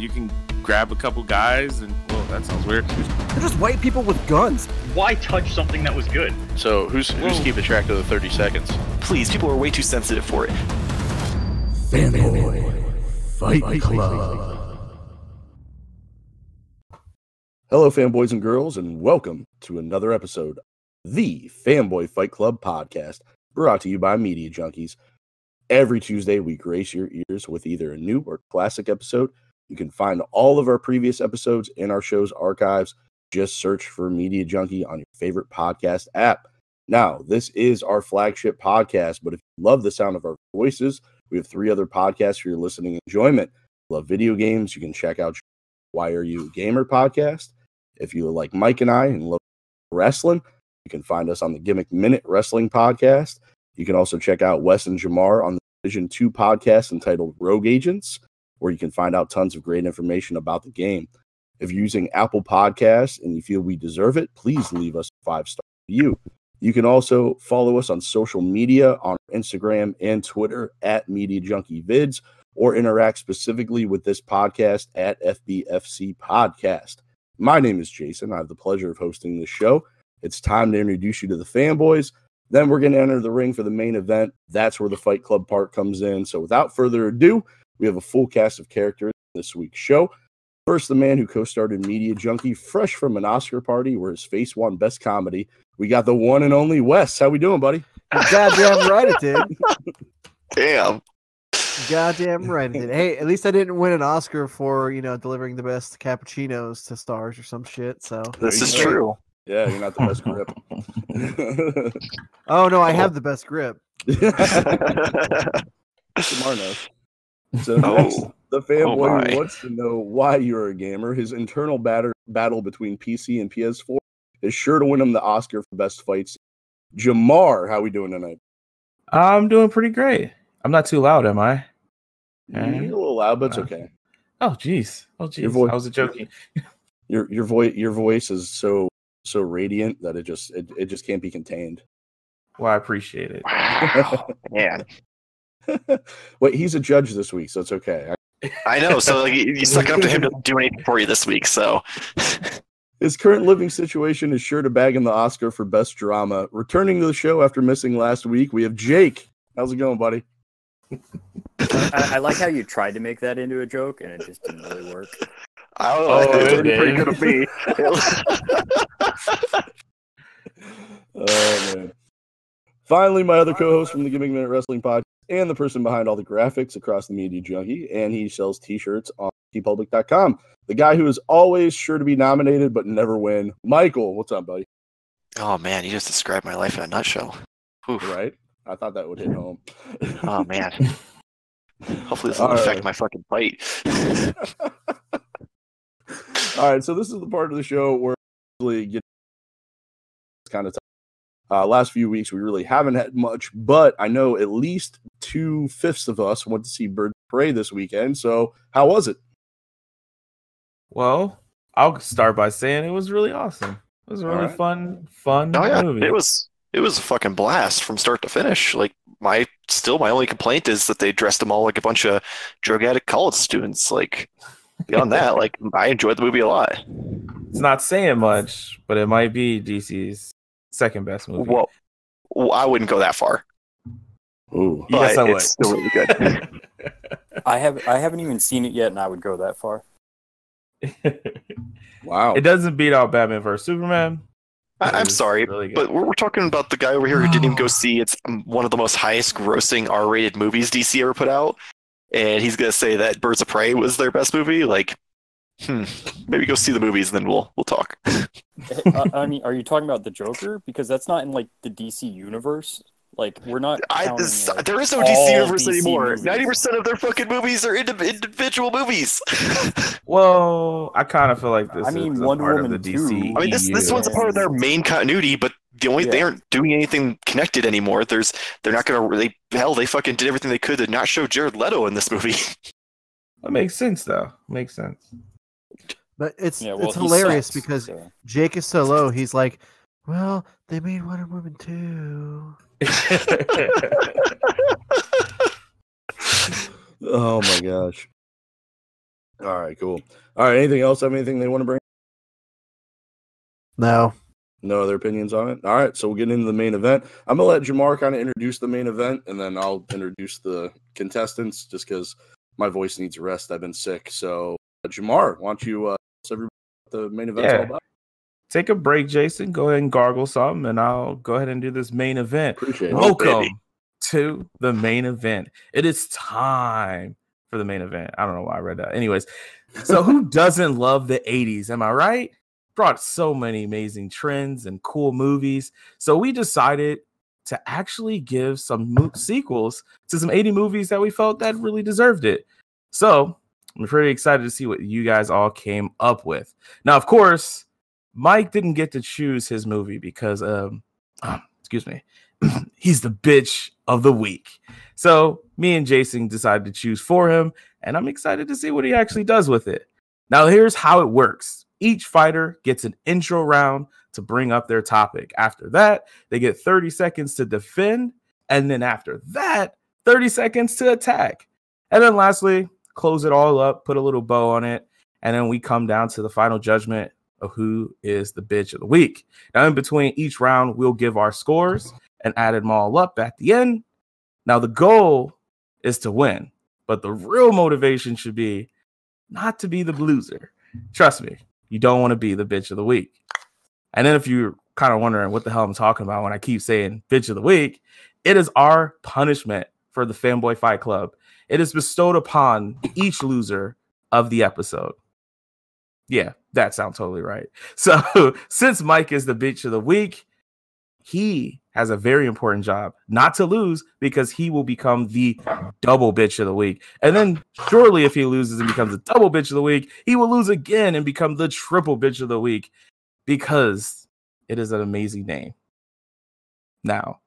you can grab a couple guys and well, that sounds weird. They're just white people with guns. Why touch something that was good? So who's who's Whoa. keeping track of the 30 seconds? Please, people are way too sensitive for it. Fanboy Fight Club. Hello, fanboys and girls, and welcome to another episode of the Fanboy Fight Club podcast, brought to you by Media Junkies. Every Tuesday, we grace your ears with either a new or classic episode. You can find all of our previous episodes in our show's archives. Just search for Media Junkie on your favorite podcast app. Now, this is our flagship podcast, but if you love the sound of our voices, we have three other podcasts for your listening enjoyment. Love video games? You can check out Why Are You Gamer podcast. If you like Mike and I and love wrestling, you can find us on the Gimmick Minute Wrestling podcast. You can also check out Wes and Jamar on the Division 2 podcast entitled Rogue Agents, where you can find out tons of great information about the game. If you're using Apple Podcasts and you feel we deserve it, please leave us a five star review. You can also follow us on social media on Instagram and Twitter at Media Junkie Vids or interact specifically with this podcast at FBFC Podcast. My name is Jason. I have the pleasure of hosting this show. It's time to introduce you to the fanboys. Then we're going to enter the ring for the main event. That's where the Fight Club part comes in. So without further ado, we have a full cast of characters in this week's show. First, the man who co-starred in Media Junkie, fresh from an Oscar party where his face won Best Comedy. We got the one and only Wes. How we doing, buddy? You're goddamn right it did. Damn. Goddamn right it did. Hey, at least I didn't win an Oscar for you know delivering the best cappuccinos to stars or some shit. So This is you go. true. Yeah, you're not the best grip. oh no, I have the best grip. Jamar knows. So Oh. next, the oh, fanboy my. who wants to know why you're a gamer, his internal batter, battle between PC and PS4 is sure to win him the Oscar for best fights. Jamar, how we doing tonight? I'm doing pretty great. I'm not too loud, am I? You're eh? a little loud, but it's uh, okay. Oh jeez. Oh Your jeez. voice- I was joking. Your your voice your voice is so so radiant that it just it, it just can't be contained. Well, I appreciate it. Wow, man. Wait, he's a judge this week, so it's okay. I know. So like, you you suck it up to him to do anything for you this week. So His current living situation is sure to bag him the Oscar for best drama. Returning to the show after missing last week, we have Jake. How's it going, buddy? I, I like how you tried to make that into a joke and it just didn't really work. I don't know. Oh, it's it pretty good of me. Oh man. Finally, my other co-host from the Gimmick Minute Wrestling Podcast and the person behind all the graphics across the Media Junkie, and he sells t-shirts on teepublic.com. The guy who is always sure to be nominated but never win. Michael, what's up, buddy? oh man, you just described my life in a nutshell. Oof. Right? I thought that would hit home. Oh man. Hopefully this doesn't affect right. my fucking fight. All right, so this is the part of the show where we get kind of uh, last few weeks we really haven't had much, but I know at least two fifths of us went to see Bird Prey this weekend. So how was it? Well, I'll start by saying it was really awesome. It was a really Alright. fun, fun Oh yeah, movie. it was it was a fucking blast from start to finish. Like my still my only complaint is that they dressed them all like a bunch of drug addict college students. Like beyond that, like I enjoyed the movie a lot. It's not saying much, but it might be DC's second best movie. Well, well, I wouldn't go that far, Ooh. but Yes, I would. it's still really good. I have I haven't even seen it yet and I would go that far. Wow. it doesn't beat out Batman vs Superman. I, I'm sorry, really but we're, we're talking about the guy over here who didn't even go see. It's um, one of the most highest grossing R-rated movies DC ever put out, and he's gonna say that Birds of Prey was their best movie. Like, hmm, maybe go see the movies and then we'll we'll talk. I, I mean, are you talking about the Joker? Because that's not in like the DC universe. Like we're not. I, this, like, there is no DC universe DC anymore. Ninety percent of their fucking movies are indi- individual movies. Well, I kind of feel like this I mean, is a Wonder part Woman of the 2. DC. I mean, this this one's a part of their main continuity, but the only they aren't doing anything connected anymore. There's they're not gonna really hell. They fucking did everything they could to not show Jared Leto in this movie. That makes sense, though. Makes sense. But it's Yeah, well, it's hilarious sucks, because so. Jake is so low. He's like, well, they made Wonder Woman too. Oh my gosh. All right, cool. All right, anything else? Have anything they want to bring? No. No other opinions on it. All right, so we'll get into the main event. I'm gonna let Jamar kind of introduce the main event, and then I'll introduce the contestants, just because my voice needs rest. I've been sick. So, Jamar, why don't you uh, tell everybody what the main event's all Yeah. about? Take a break, Jason. Go ahead and gargle something, and I'll go ahead and do this main event. Appreciate it. Welcome baby. to the main event. It is time for the main event. I don't know why I read that. Anyways, so who doesn't love the 80s? Am I right? Brought so many amazing trends and cool movies. So we decided to actually give some mo- sequels to some 80 movies that we felt that really deserved it. So I'm pretty excited to see what you guys all came up with. Now, of course, Mike didn't get to choose his movie because um excuse me he's the bitch of the week. So me and Jason decided to choose for him, and I'm excited to see what he actually does with it. Now, here's how it works each fighter gets an intro round to bring up their topic. After that, they get 30 seconds to defend, and then after that, 30 seconds to attack. And then lastly, close it all up, put a little bow on it, and then we come down to the final judgment of who is the bitch of the week. Now, in between each round, we'll give our scores and add them all up at the end. Now, the goal is to win, but the real motivation should be not to be the loser. Trust me, you don't want to be the bitch of the week. And then, if you're kind of wondering what the hell I'm talking about when I keep saying bitch of the week, it is our punishment for the Fanboy Fight Club. It is bestowed upon each loser of the episode. Yeah, that sounds totally right. So, since Mike is the bitch of the week, he has a very important job not to lose because he will become the double bitch of the week. And then, surely, if he loses and becomes a double bitch of the week, he will lose again and become the triple bitch of the week because it is an amazing name. Now,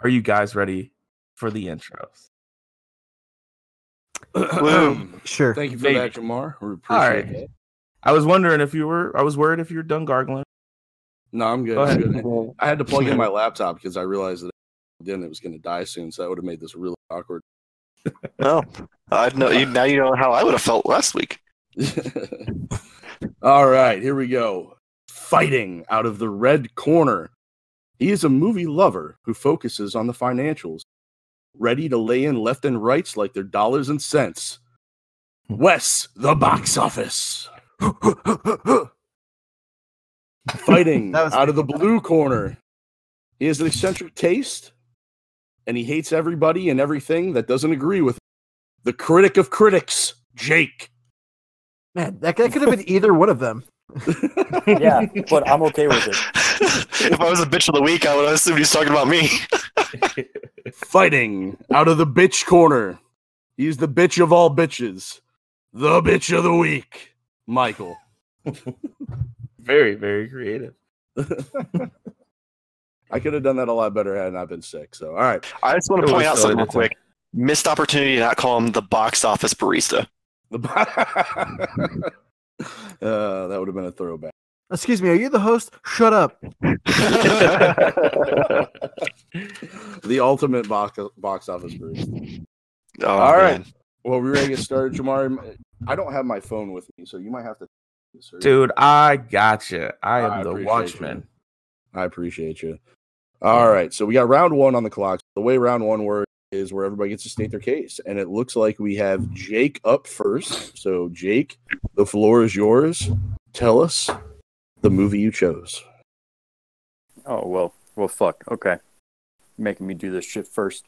are you guys ready for the intros? Boom. Um, sure. Thank you for Maybe. that, Jamar. We appreciate All right. that. I was wondering if you were, I was worried if you're done gargling. No, I'm good. Go I'm good. I had to plug in my laptop because I realized that then it was going to die soon, so that would have made this really awkward. Well, I know you now. You know how I would have felt last week. All right, here we go. Fighting out of the red corner. He is a movie lover who focuses on the financials, ready to lay in left and rights like they're dollars and cents. Wes, the box office. Fighting out of the blue corner. He has an eccentric taste, and he hates everybody and everything that doesn't agree with him. the critic of critics, Jake. Man, that, that could have been either one of them. Yeah, but I'm okay with it. if I was a bitch of the week, I would assume he's talking about me. Fighting out of the bitch corner. He's the bitch of all bitches. The bitch of the week, Michael. Very, very creative. I could have done that a lot better had I not been sick. So, all right. I just want It to point out something real entertaining. quick. Missed opportunity to not call him the box office barista. The bo- uh, that would have been a throwback. Excuse me, are you the host? Shut up. the ultimate box, box office boost. Oh, All right. man. Well, we're ready to get started, Jamar? I don't have my phone with me, so you might have to. Dude, I gotcha. I am I the appreciate watchman. I appreciate you. All right, so we got round one on the clock. The way round one works is where everybody gets to state their case, and it looks like we have Jake up first. So, Jake, the floor is yours. Tell us the movie you chose. Oh well, well, fuck. Okay, making me do this shit first.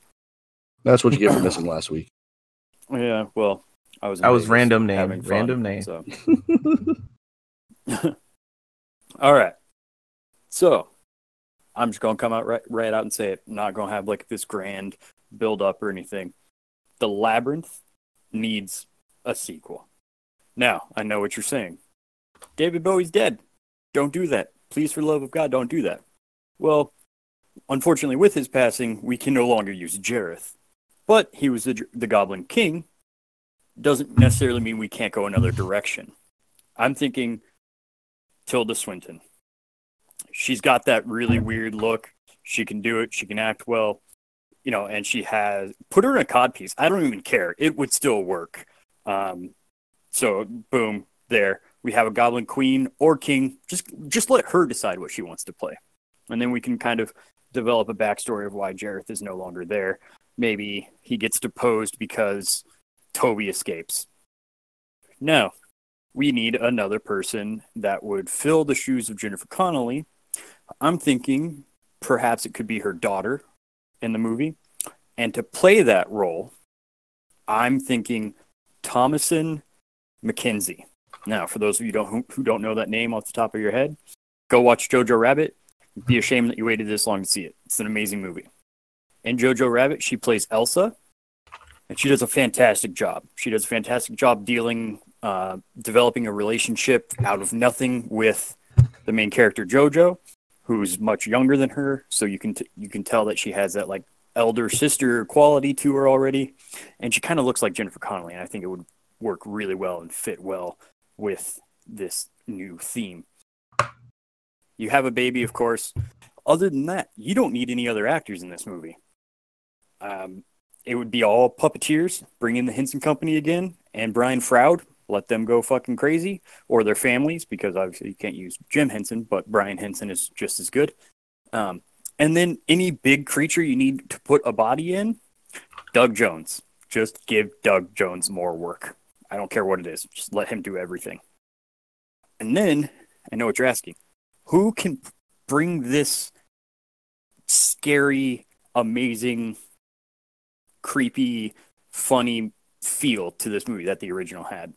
That's what you get for missing last week. Yeah, well, I was. I was random name, having fun, random name. So. All right. So, I'm just gonna come out right, right out and say it. I'm not gonna have like this grand build up or anything. The Labyrinth needs a sequel. Now, I know what you're saying. David Bowie's dead. Don't do that. Please, for the love of God, don't do that. Well, unfortunately, with his passing, we can no longer use Jareth. But he was the, the Goblin King. Doesn't necessarily mean we can't go another direction. I'm thinking Tilda Swinton. She's got that really weird look. She can do it. She can act well. You know, and she has put her in a codpiece. I don't even care. It would still work. Um, So boom, there we have a Goblin Queen or King. Just just let her decide what she wants to play, and then we can kind of develop a backstory of why Jareth is no longer there. Maybe he gets deposed because Toby escapes. No, we need another person that would fill the shoes of Jennifer Connelly. I'm thinking perhaps it could be her daughter in the movie. And to play that role, I'm thinking Thomasin McKenzie. Now, for those of you don't, who, don't know that name off the top of your head, go watch Jojo Rabbit. Be ashamed that you waited this long to see it. It's an amazing movie. In Jojo Rabbit, she plays Elsa, and she does a fantastic job. She does a fantastic job dealing, uh, developing a relationship out of nothing with the main character Jojo, who's much younger than her. So you can t- you can tell that she has that like elder sister quality to her already, and she kind of looks like Jennifer Connelly. And I think it would work really well and fit well with this new theme. You have a baby, of course. Other than that, you don't need any other actors in this movie. Um, it would be all puppeteers. Bring in the Henson Company again and Brian Froud. Let them go fucking crazy, or their families, because obviously you can't use Jim Henson, but Brian Henson is just as good. Um, and then any big creature you need to put a body in, Doug Jones. Just give Doug Jones more work. I don't care what it is. Just let him do everything. And then I know what you're asking. Who can bring this scary, amazing, creepy, funny feel to this movie that the original had?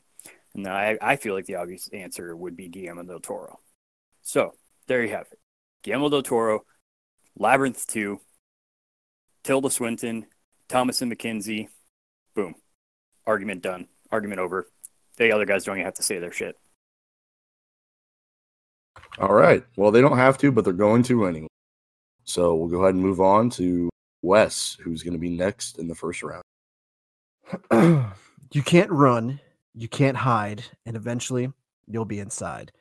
And I, I feel like the obvious answer would be Guillermo del Toro. So there you have it. Guillermo del Toro, Labyrinth 2, Tilda Swinton, Thomasin McKenzie. Boom. Argument done. Argument over. The other guys don't even have to say their shit. All right. Well, they don't have to, but they're going to anyway. So we'll go ahead and move on to Wes, who's going to be next in the first round. you can't run, you can't hide, and eventually you'll be inside.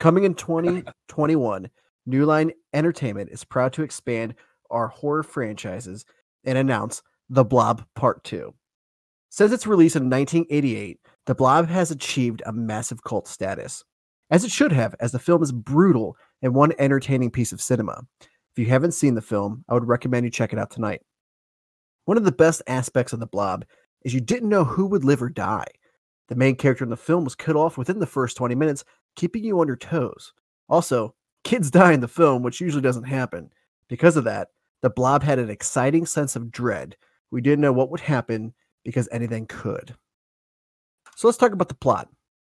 Coming in 2021, New Line Entertainment is proud to expand our horror franchises and announce The Blob Part 2. Since its release in 1988, The Blob has achieved a massive cult status, as it should have, as the film is brutal and one entertaining piece of cinema. If you haven't seen the film, I would recommend you check it out tonight. One of the best aspects of The Blob is you didn't know who would live or die. The main character in the film was cut off within the first 20 minutes, keeping you on your toes. Also, kids die in the film, which usually doesn't happen. Because of that, the blob had an exciting sense of dread. We didn't know what would happen because anything could. So let's talk about the plot.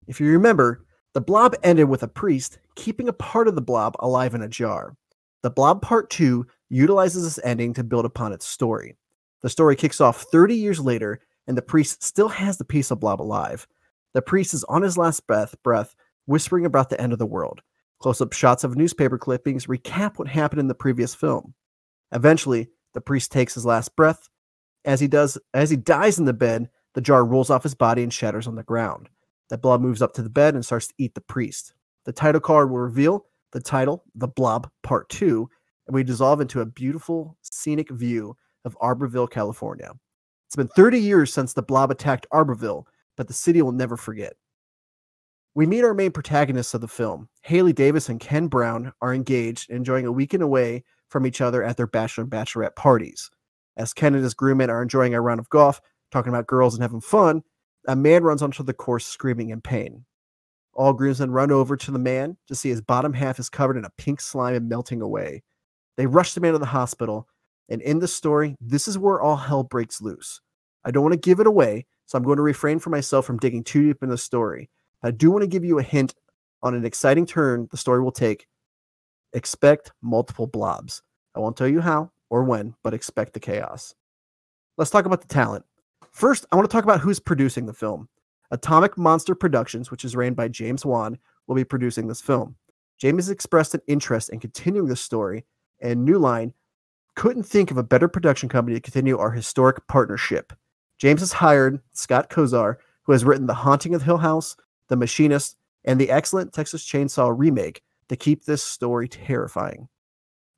If you remember, the blob ended with a priest keeping a part of the blob alive in a jar. The blob part 2 utilizes this ending to build upon its story. The story kicks off 30 years later, and the priest still has the piece of blob alive. The priest is on his last breath, breath whispering about the end of the world. Close up shots of newspaper clippings recap what happened in the previous film. Eventually, the priest takes his last breath. As he does, as he dies in the bed, the jar rolls off his body and shatters on the ground. The blob moves up to the bed and starts to eat the priest. The title card will reveal the title, The Blob Part 2, and we dissolve into a beautiful scenic view of Arborville, California. It's been 30 years since the blob attacked Arborville, but the city will never forget. We meet our main protagonists of the film. Haley Davis and Ken Brown are engaged, enjoying a weekend away from each other at their bachelor and bachelorette parties. As Ken and his groomsmen are enjoying a round of golf, talking about girls and having fun, a man runs onto the course screaming in pain. All groomsmen run over to the man to see his bottom half is covered in a pink slime and melting away. They rush the man to the hospital, and in the story, this is where all hell breaks loose. I don't want to give it away, so I'm going to refrain from myself from digging too deep in the story. I do want to give you a hint on an exciting turn the story will take. Expect multiple blobs. I won't tell you how or when, but expect the chaos. Let's talk about the talent. First, I want to talk about who's producing the film. Atomic Monster Productions, which is ran by James Wan, will be producing this film. James has expressed an interest in continuing the story, and New Line couldn't think of a better production company to continue our historic partnership. James has hired Scott Kosar, who has written The Haunting of Hill House, the Machinist, and the excellent Texas Chainsaw remake to keep this story terrifying.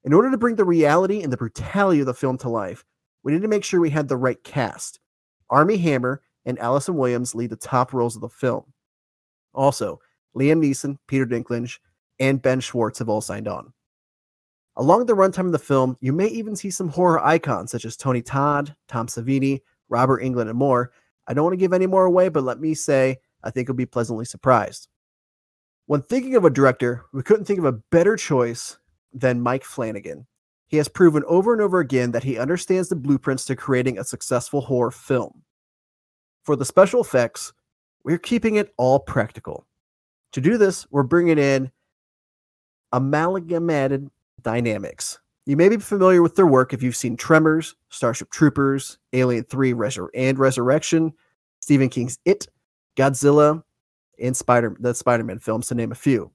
In order to bring the reality and the brutality of the film to life, we need to make sure we had the right cast. Armie Hammer and Allison Williams lead the top roles of the film. Also, Liam Neeson, Peter Dinklage, and Ben Schwartz have all signed on. Along the runtime of the film, you may even see some horror icons such as Tony Todd, Tom Savini, Robert Englund, and more. I don't want to give any more away, but let me say I think you'll be pleasantly surprised. When thinking of a director, we couldn't think of a better choice than Mike Flanagan. He has proven over and over again that he understands the blueprints to creating a successful horror film. For the special effects, we're keeping it all practical. To do this, we're bringing in amalgamated dynamics. You may be familiar with their work if you've seen Tremors, Starship Troopers, Alien 3 Resur- and Resurrection, Stephen King's It, Godzilla, and Spider the Spider-Man films, to name a few.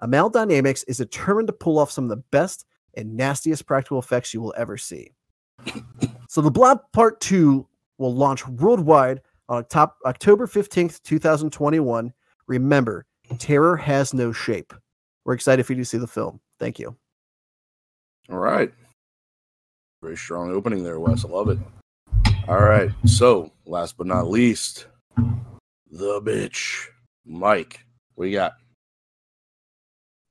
Amal Dynamics is determined to pull off some of the best and nastiest practical effects you will ever see. so the Blob Part 2 will launch worldwide on Octo- October 15th, 2021. Remember, terror has no shape. We're excited for you to see the film. Thank you. All right. Very strong opening there, Wes. I love it. All right. So, last but not least, the bitch, Mike. What you got?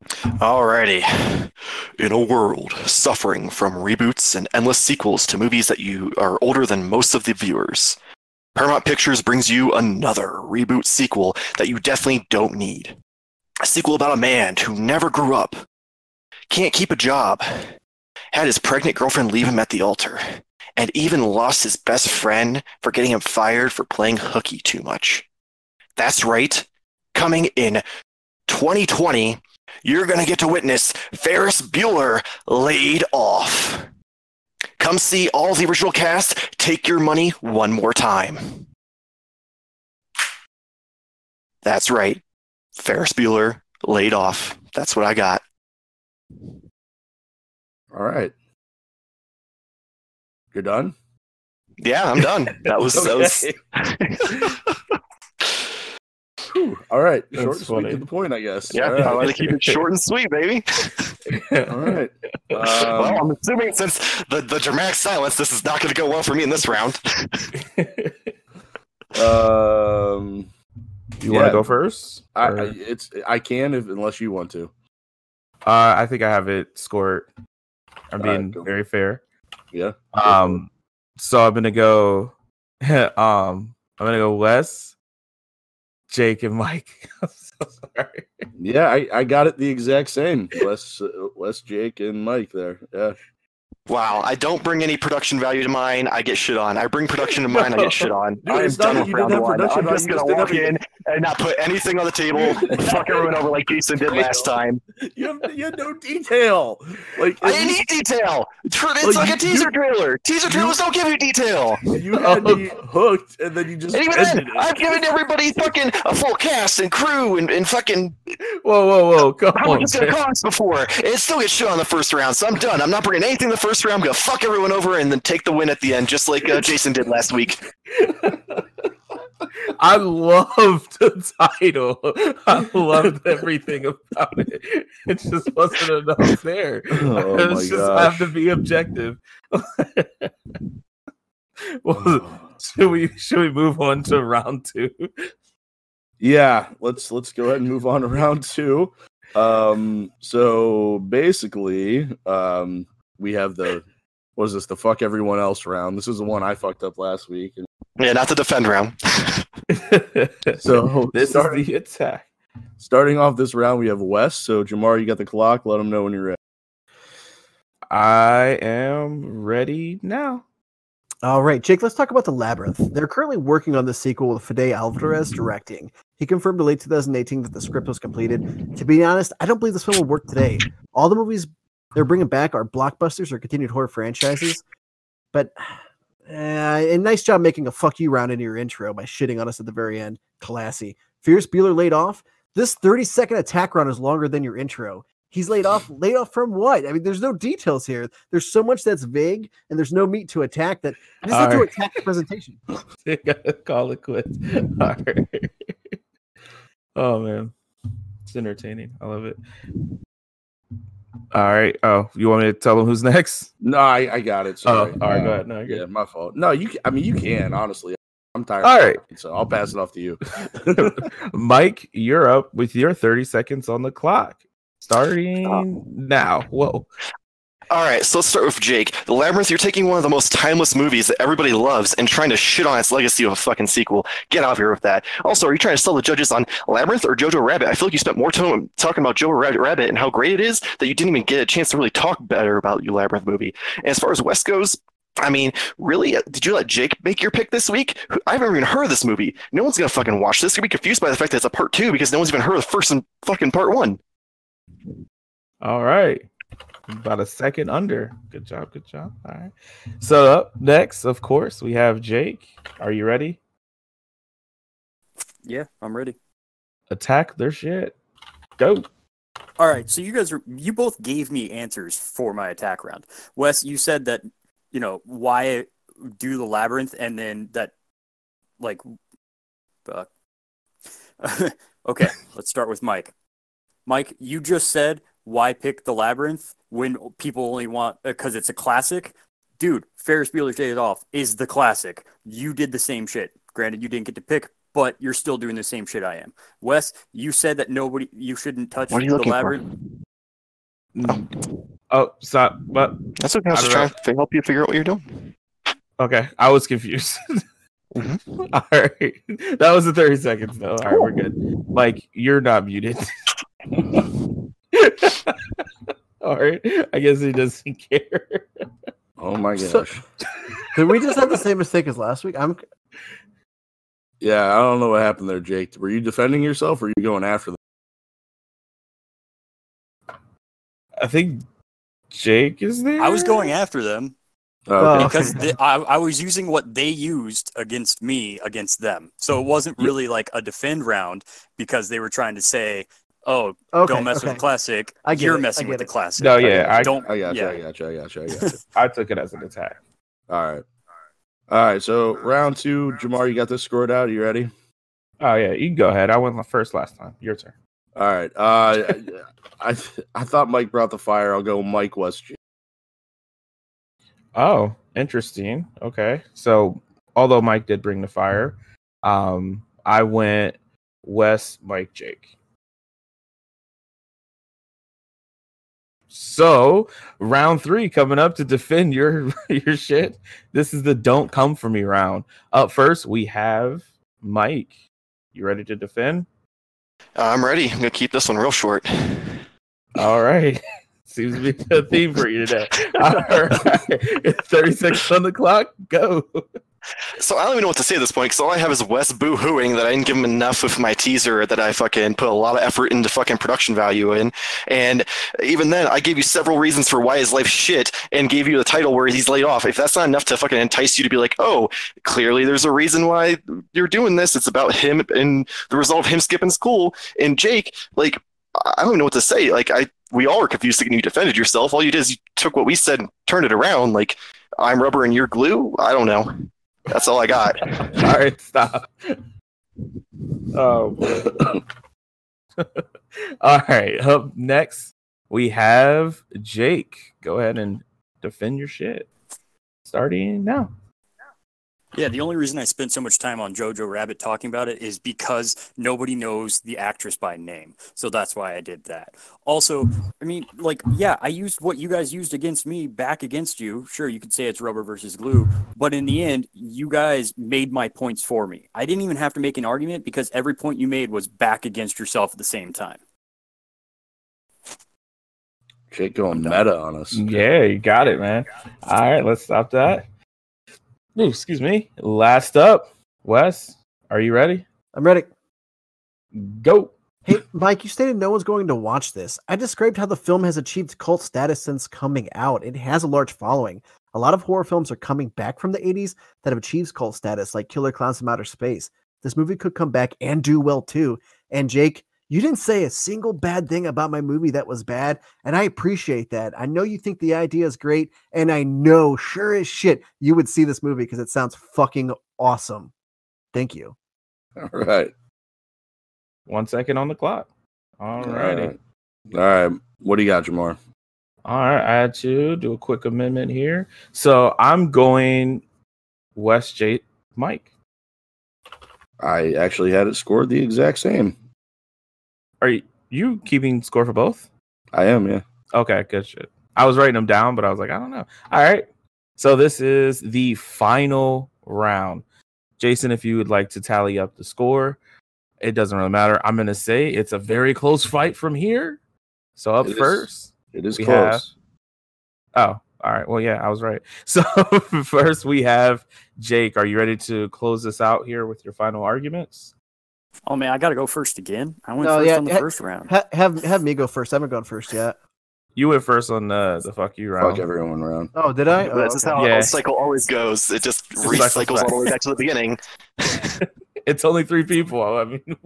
Alrighty. In a world suffering from reboots and endless sequels to movies that you are older than most of the viewers, Paramount Pictures brings you another reboot sequel that you definitely don't need. A sequel about a man who never grew up, can't keep a job, had his pregnant girlfriend leave him at the altar, and even lost his best friend for getting him fired for playing hooky too much. That's right. Coming in 2020, you're going to get to witness Ferris Bueller laid off. Come see all the original cast take your money one more time. That's right. Ferris Bueller laid off. That's what I got. All right. You're done? Yeah, I'm done. That was, that was Whew. All right. That's Short and sweet funny. to the point, I guess. yeah, All right. I like to keep it short and sweet, baby. All right. well, Um, I'm assuming since the, the dramatic silence, this is not going to go well for me in this round. um, You want to go first? I, I it's I can if unless you want to. uh, I think I have it scored. I'm being cool. very fair. Yeah. Um, so I'm gonna go. um, I'm gonna go Wes, Jake, and Mike. I'm so sorry. Yeah, I, I got it the exact same. Wes, uh, Wes, Jake, and Mike there. Yeah. Wow, I don't bring any production value to mine. I get shit on. I bring production to mine. I get shit on. Dude, I am done with round one. I'm just gonna just walk in and not put anything on the table. fuck everyone over like Jason did last time. You have, you had no detail. Like I didn't need detail. It's Well, like a teaser you- trailer. Teaser trailers don't give you detail. you had me hooked, and then you just And even then, it. I've given everybody fucking a full cast and crew and, and fucking Whoa, whoa, whoa! Come how much it's gonna cost before. It still gets shit on the first round, so I'm done. I'm not bringing anything the first round. I'm gonna fuck everyone over and then take the win at the end, just like uh, Jason did last week. I loved the title. I loved everything about it. It just wasn't enough there. Oh Let's my just gosh. have to be objective. well, Oh. should we should we move on to round two? Yeah, let's let's go ahead and move on to round two. Um, so basically, um, we have the what is this? The fuck everyone else round. This is the one I fucked up last week. And Yeah, not the defend round. so this start- is the attack. starting off this round, we have Wes. So Jamar, you got the clock. Let them know when you're ready. I am ready now. All right, Jake, let's talk about The Labyrinth. They're currently working on the sequel with Fede Alvarez directing. He confirmed in late 2018 that the script was completed. To be honest, I don't believe this film will work today. All the movies they're bringing back our blockbusters or continued horror franchises. But uh, a nice job making a fuck you round into your intro by shitting on us at the very end. Classy. Ferris Bueller laid off. This 30 second attack round is longer than your intro. He's laid off. Laid off from what? I mean, there's no details here. There's so much that's vague, and there's no meat to attack. That I just have to attack the presentation. Gotta Call it quits. All right. Oh man, it's entertaining. I love it. All right. Oh, you want me to tell them who's next? No, I, I got it. Oh, Sorry. all right. Go ahead. No, Yeah, my fault. No, you. Can, I mean, you can honestly. I'm tired. All right. So I'll pass it off to you. Mike, you're up with your 30 seconds on the clock. Starting Oh. now. Whoa. All right, so let's start with Jake. The Labyrinth, you're taking one of the most timeless movies that everybody loves and trying to shit on its legacy of a fucking sequel. Get out of here with that. Also, are you trying to sell the judges on Labyrinth or Jojo Rabbit? I feel like you spent more time talking about Jojo Rabbit, and how great it is that you didn't even get a chance to really talk better about your Labyrinth movie. And as far as Wes goes, I mean, really? Did you let Jake make your pick this week? I've never even heard of this movie. No one's gonna fucking watch this. Gonna be confused by the fact that it's a part two because no one's even heard of the first and fucking part one. All right. About a second under. Good job. Good job. All right. So up next, of course, we have Jake. Are you ready? Yeah, I'm ready. Attack their shit. Go. All right, so you guys are you both gave me answers for my attack round. Wes, you said that you know why do the labyrinth, and then that like, fuck. Uh, okay, let's start with Mike. Mike, you just said why pick the labyrinth when people only want because it's a classic. Dude, Ferris Bueller's Day Off is the classic. You did the same shit. Granted, you didn't get to pick, but you're still doing the same shit I am. Wes, you said that nobody, you shouldn't touch What are you the looking for? labyrinth. Mm. Oh, stop. But That's okay. I was I trying to help you figure out what you're doing. okay, I was confused. Mhm. All right. That was the 30 seconds though. All right, we're good. Like, you're not muted. All right. I guess he doesn't care. Oh my gosh. So- Did we just have the same mistake as last week? I'm yeah, I don't know what happened there, Jake. Were you defending yourself or are you going after them? I think Jake is there. I was going after them Oh, okay. Because the, I, I was using what they used against me against them. So it wasn't really like a defend round because they were trying to say, "Oh, okay. don't mess okay. with the classic. I get You're it, I messing with get the classic." No, yeah, I, don't. I got you. yeah. I got you. I got you. I got you. I took it as an attack. All right. All right. So round two, Jamar, you got this scored out. Are you ready? Oh yeah, you can go ahead. I went my first last time. Your turn. All right. Uh, I I thought Mike brought the fire. I'll go Mike Wes. Oh, interesting. Okay. So although Mike did bring the fire, um, I went Wes, Mike, Jake. So round three coming up to defend your your shit. This is the don't come for me round. Up first, we have Mike. You ready to defend? I'm ready. I'm gonna keep this one real short. All right. Seems to be a theme for you today. All right. 30 seconds on the clock. Go. So I don't even know what to say at this point because all I have is Wes boo-hooing that I didn't give him enough with my teaser that I fucking put a lot of effort into fucking production value in. And even then, I gave you several reasons for why his life shit and gave you the title where he's laid off. If that's not enough to fucking entice you to be like, oh, clearly there's a reason why you're doing this. It's about him and the result of him skipping school. And Jake, like, I don't even know what to say. Like, I we all were confused thinking you defended yourself. All you did is you took what we said and turned it around. Like, I'm rubber and you're glue. I don't know. That's all I got. All right, stop. Oh, all right. Up next, we have Jake. Go ahead and defend your shit. Starting now. Yeah, the only reason I spent so much time on Jojo Rabbit talking about it is because nobody knows the actress by name. So that's why I did that. Also, I mean, like, yeah, I used what you guys used against me back against you. Sure, you could say it's rubber versus glue, but in the end, you guys made my points for me. I didn't even have to make an argument because every point you made was back against yourself at the same time. Jake going meta on us. Yeah, you got it, man. All right, let's stop that. Ooh, excuse me. Last up, Wes. Are you ready? I'm ready. Go. Hey, Mike, you stated no one's going to watch this. I described how the film has achieved cult status since coming out. It has a large following. A lot of horror films are coming back from the 80s that have achieved cult status, like Killer Clowns from Outer Space. This movie could come back and do well too. And Jake, you didn't say a single bad thing about my movie that was bad, and I appreciate that. I know you think the idea is great, and I know sure as shit you would see this movie because it sounds fucking awesome. Thank you. All right. One second on the clock. All righty. All right. All right. What do you got, Jamar? All right, I had to do a quick amendment here. So I'm going Wes Jake Mike. I actually had it scored the exact same. Are you, you keeping score for both? I am, yeah. Okay, good shit. I was writing them down, but I was like, I don't know. All right. So this is the final round. Jason, if you would like to tally up the score, it doesn't really matter. I'm gonna say it's a very close fight from here. So up It is- first. It is close. Oh, all right. Well, yeah, I was right. So first we have Jake. Are you ready to close this out here with your final arguments? Oh man, I gotta go first again. I went No, first yeah, on the ha- first round. Ha- have have me go first. I haven't gone first yet. You went first on the the fuck you round. Fuck everyone around. Oh, did I? Oh, That's just how Yeah. the cycle always goes. It just It's a cycle recycles all the way back to the beginning. It's only three people. I mean,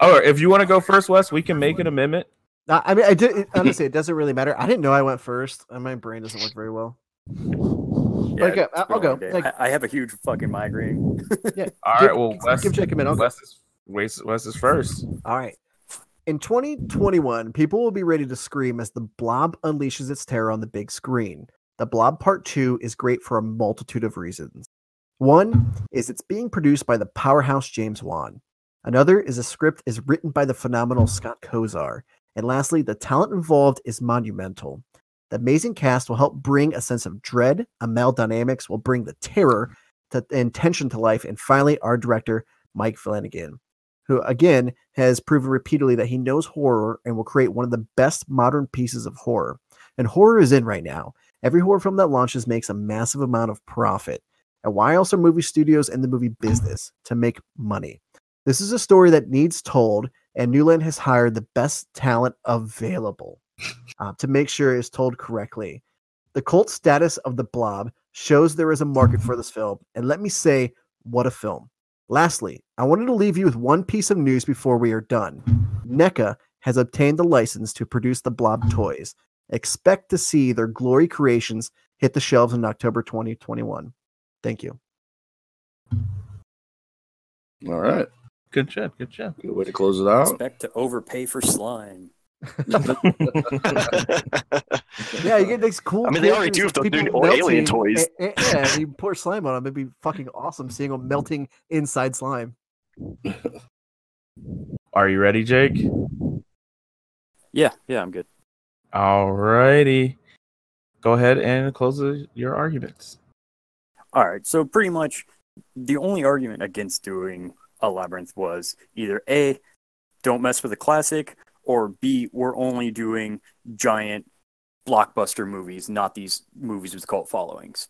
all right. If you want to go first, Wes, we can make an amendment. Uh, I mean, I did. it- honestly, it doesn't really matter. I didn't know I went first, and my brain doesn't work very well. Yeah, Okay, I'll been a go. Like- I, I have a huge fucking migraine. All Give- right. Well, Wes, give Jake a minute, I'll go. Wes is Wes, Wes is first. All right. In 2021, people will be ready to scream as the blob unleashes its terror on the big screen. The Blob Part 2 is great for a multitude of reasons. One is it's being produced by the powerhouse James Wan. Another is a script is written by the phenomenal Scott Kosar. And lastly, the talent involved is monumental. The amazing cast will help bring a sense of dread, a male dynamics will bring the terror to, and tension to life, and finally, our director, Mike Flanagan who again has proven repeatedly that he knows horror and will create one of the best modern pieces of horror. And horror is in right now. Every horror film that launches makes a massive amount of profit. And why else are movie studios in the movie business? To make money. This is a story that needs told, and New Line has hired the best talent available uh, to make sure it is told correctly. The cult status of the blob shows there is a market for this film. And let me say, what a film. Lastly, I wanted to leave you with one piece of news before we are done. NECA has obtained the license to produce the Blob toys. Expect to see their glory creations hit the shelves in October 2021. Thank you. All right. Good shit. Good shit. Good way to close it out. Expect to overpay for slime. Yeah, you get these cool. I mean, they already do of if they're people doing alien toys. a- a- yeah, you pour slime on them. It'd be fucking awesome seeing them melting inside slime. Are you ready, Jake? Yeah, yeah, I'm good. All righty. Go ahead and close the, your arguments. All right, so pretty much the only argument against doing a labyrinth was either A, don't mess with the classic, or B, we're only doing giant blockbuster movies, not these movies with cult followings.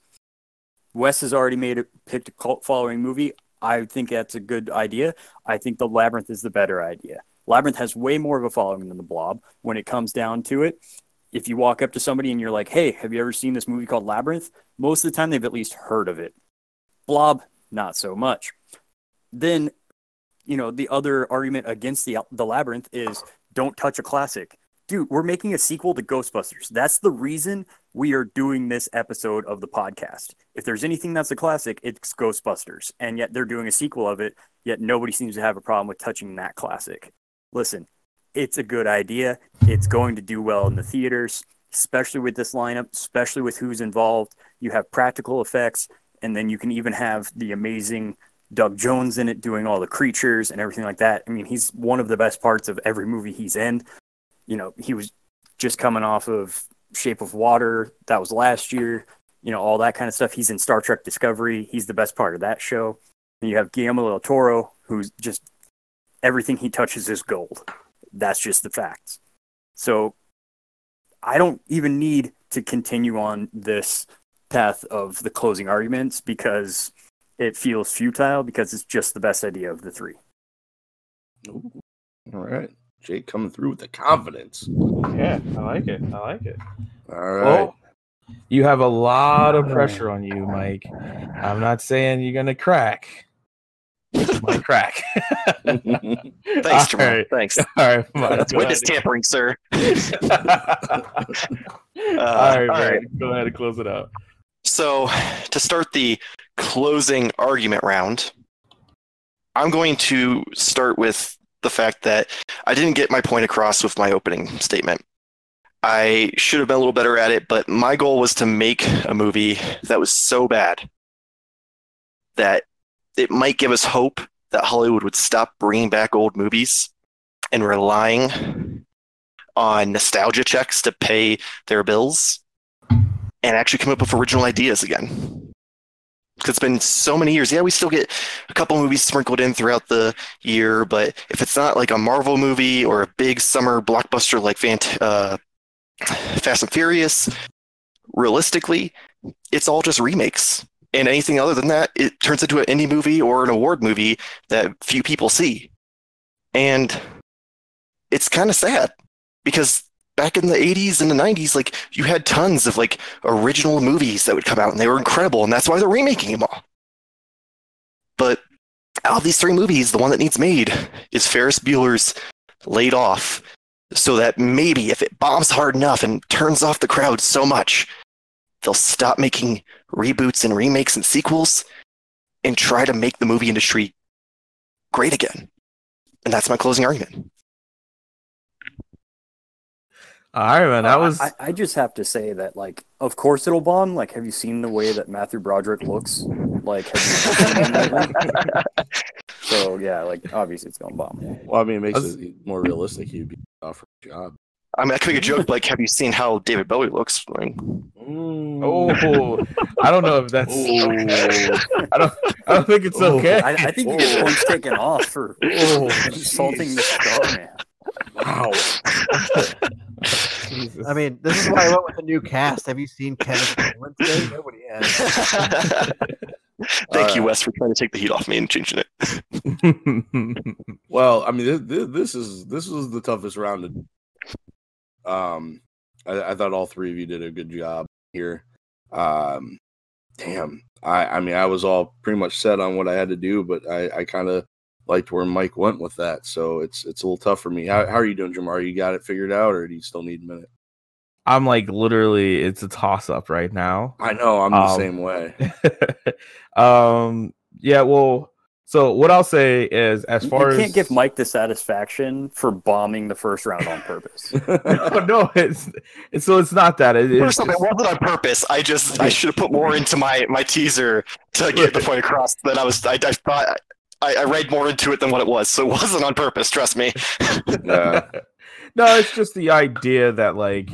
Wes has already made a picked a cult following movie. I think that's a good idea. I think the labyrinth is the better idea. Labyrinth has way more of a following than the blob when it comes down to it. If you walk up to somebody and you're like, "Hey, have you ever seen this movie called Labyrinth?" Most of the time they've at least heard of it. Blob, not so much. Then, you know, the other argument against the the labyrinth is don't touch a classic. Dude, we're making a sequel to Ghostbusters. That's the reason we are doing this episode of the podcast. If there's anything that's a classic, it's Ghostbusters. And yet they're doing a sequel of it, yet nobody seems to have a problem with touching that classic. Listen, it's a good idea. It's going to do well in the theaters, especially with this lineup, especially with who's involved. You have practical effects, and then you can even have the amazing Doug Jones in it doing all the creatures and everything like that. I mean, he's one of the best parts of every movie he's in. You know, he was just coming off of Shape of Water, that was last year, you know, all that kind of stuff. He's in Star Trek Discovery, he's the best part of that show. And you have Guillermo del Toro, who's just everything he touches is gold. That's just the facts. So I don't even need to continue on this path of the closing arguments because it feels futile because it's just the best idea of the three. Ooh. All right. Jake coming through with the confidence. Yeah, I like it. I like it. All oh, right. Well, you have a lot of oh. pressure on you, Mike. I'm not saying you're gonna crack. You might crack. Thanks, All Jamar. right. Thanks. All right, Mike, That's witness tampering, sir. Uh, all right, all man. right. Go ahead and close it out. So, to start the closing argument round, I'm going to start with the fact that I didn't get my point across with my opening statement. I should have been a little better at it, but my goal was to make a movie that was so bad that it might give us hope that Hollywood would stop bringing back old movies and relying on nostalgia checks to pay their bills and actually come up with original ideas again. Because it's been so many years. Yeah, we still get a couple movies sprinkled in throughout the year, but if it's not like a Marvel movie or a big summer blockbuster like Fant- uh, Fast and Furious, realistically, it's all just remakes. And anything other than that, it turns into an indie movie or an award movie that few people see. And it's kind of sad because back in the 80s and the 90s, like you had tons of like original movies that would come out and they were incredible. And that's why they're remaking them all. But out of these three movies, the one that needs made is Ferris Bueller's Laid Off. So that maybe if it bombs hard enough and turns off the crowd so much, they'll stop making reboots and remakes and sequels and try to make the movie industry great again. And that's my closing argument. All right, man. That was I, I just have to say that, like, of course it'll bomb. Like, have you seen the way that Matthew Broderick looks? Like, have you seen him so yeah, like, obviously it's gonna bomb. Well, I mean, it makes That's- it more realistic. He'd be offered a job. I mean, I could make a joke like, have you seen how David Bowie looks? Like, mm. oh, I don't know if that's. I don't. I don't think it's okay. I, I think you get points taken off for Oh, insulting the star man. Wow. Jesus. I mean, this is why I went with a new cast. Have you seen Kevin Coleman today? Nobody has. Thank you, Alright. Wes, for trying to take the heat off me and changing it. Well, I mean, this, this, this is this was the toughest round. To, um, I, I thought all three of you did a good job here. Um, damn, I I mean, I was all pretty much set on what I had to do, but I I kind of liked where Mike went with that, so it's it's a little tough for me. How, how are you doing, Jamar? You got it figured out, or do you still need a minute? I'm like literally, it's a toss up right now. I know I'm the Um, same way. um. Yeah. Well. So what I'll say is, as far You far can't as give Mike the satisfaction for bombing the first round on purpose. no, no, it's, it's so it's not that. It, it's First off, it wasn't on purpose. I just I should have put more into my my teaser to get the point across. That I was I, I thought I, I read more into it than what it was, so it wasn't on purpose. Trust me. Yeah. no, it's just the idea that like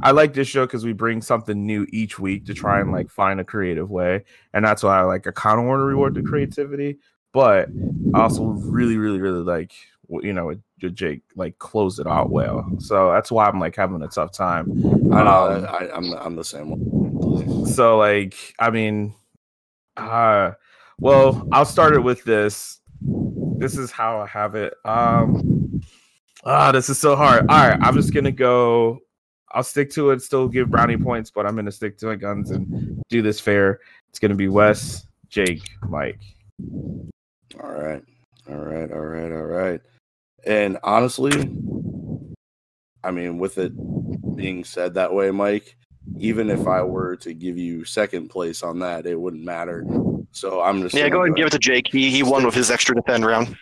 I like this show because we bring something new each week to try and like find a creative way, and that's why I like I kind of want to reward the creativity, but I also really, really, really like you know Jake like closed it out well, so that's why I'm like having a tough time. I know. Um, I, I'm I'm the same one. so like i mean uh well i'll start it with this this is how i have it um ah this is so hard all right i'm just gonna go i'll stick to it still give brownie points but i'm gonna stick to my guns and do this fair it's gonna be wes jake mike All right. All right. All right. All right. And honestly, I mean, with it being said that way, Mike, even if I were to give you second place on that, it wouldn't matter. So I'm just Yeah, go ahead and give it to Jake. He he won with his extra defend round.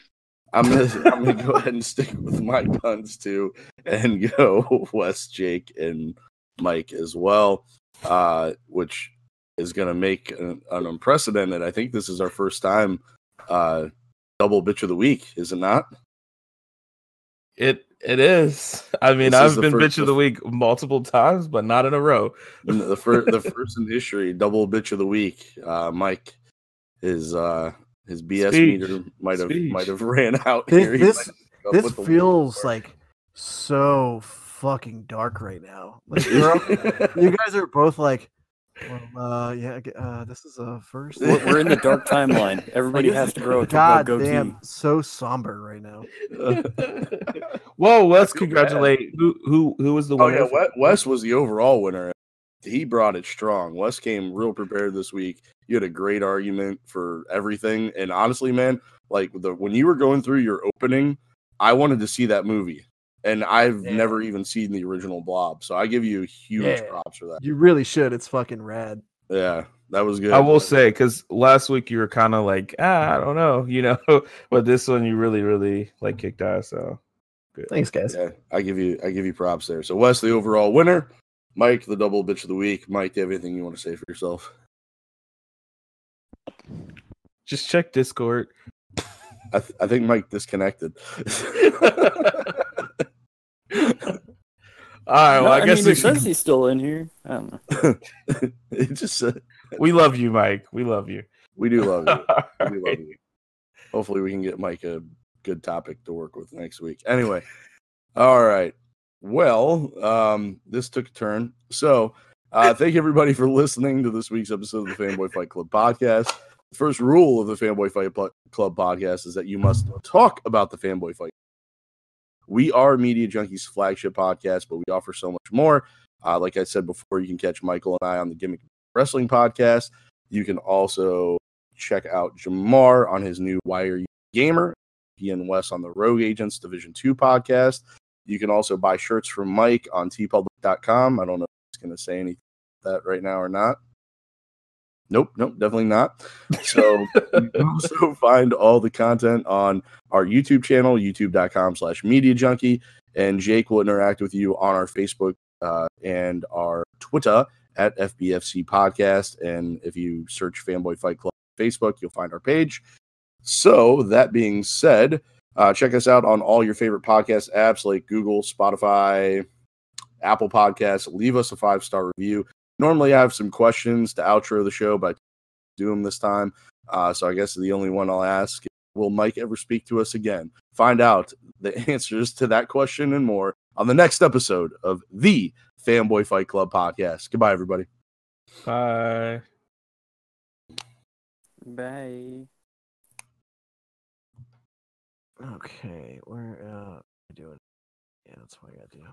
I'm gonna I'm gonna go ahead and stick with my guns too, and go Wes Jake, and Mike as well, uh, which is gonna make an, an unprecedented. I think this is our first time uh, double bitch of the week, is it not? it it is i mean This i've been first- bitch of the week multiple times but not in a row And the first the first in history double bitch of the week. Uh, Mike, his uh, his BS Speech. meter might have Speech. might have ran out This- here. He this- might have come up This feels like so fucking dark right now. Like, you're up- you guys are both like, well, uh, yeah, uh, this is a first. We're, we're in the dark timeline. Everybody Like, has to grow a God goatee. damn, so somber right now. whoa let's congratulate who who who was the winner? Oh winner yeah, Wes, Wes was the overall winner. He brought it strong. Wes came real prepared this week. You had a great argument for everything, and honestly, man, like the when you were going through your opening, I wanted to see that movie, and I've Yeah. never even seen the original Blob, so I give you huge Yeah. props for that. You really should. It's fucking rad. Yeah, that was good. I will say because last week you were kind of like, ah, I don't know, you know, but this one you really, really like kicked ass. So good. Thanks, guys. Yeah, I give you I give you props there. So Wes, the overall winner. Mike, the double bitch of the week. Mike, do you have anything you want to say for yourself? Just check Discord. I, th- I think Mike disconnected. All right. Well, No, I, guess mean, we it says he's still in here. I don't know. it just uh, We love you, Mike. We love you. we do love you. We do love you. Hopefully, we can get Mike a good topic to work with next week. Anyway, all right. Well, um, this took a turn. So, uh, thank everybody for listening to this week's episode of the Fanboy Fight Club podcast. First rule of the Fanboy Fight Club podcast is that you must talk about the Fanboy Fight. We are Media Junkies flagship podcast, but we offer so much more. Uh, like I said before, you can catch Michael and I on the Gimmick Wrestling podcast. You can also check out Jamar on his new Wire Gamer, he and Wes on the Rogue Agents Division 2 podcast. You can also buy shirts from Mike on teepublic.com. I don't know if he's going to say anything about that right now or not. Nope, nope, definitely not. So you can also find all the content on our YouTube channel, youtube.com slash media junkie. And Jake will interact with you on our Facebook uh, and our Twitter at FBFC Podcast. And if you search Fanboy Fight Club on Facebook, you'll find our page. So, that being said, uh, check us out on all your favorite podcast apps like Google, Spotify, Apple Podcasts. Leave us a five star review. Normally, I have some questions to outro the show, but I do them this time. Uh, so, I guess the only one I'll ask will Mike ever speak to us again? Find out the answers to that question and more on the next episode of the Fanboy Fight Club podcast. Goodbye, everybody. Bye. Bye. Okay, where uh, am I doing? Yeah, that's what I gotta do.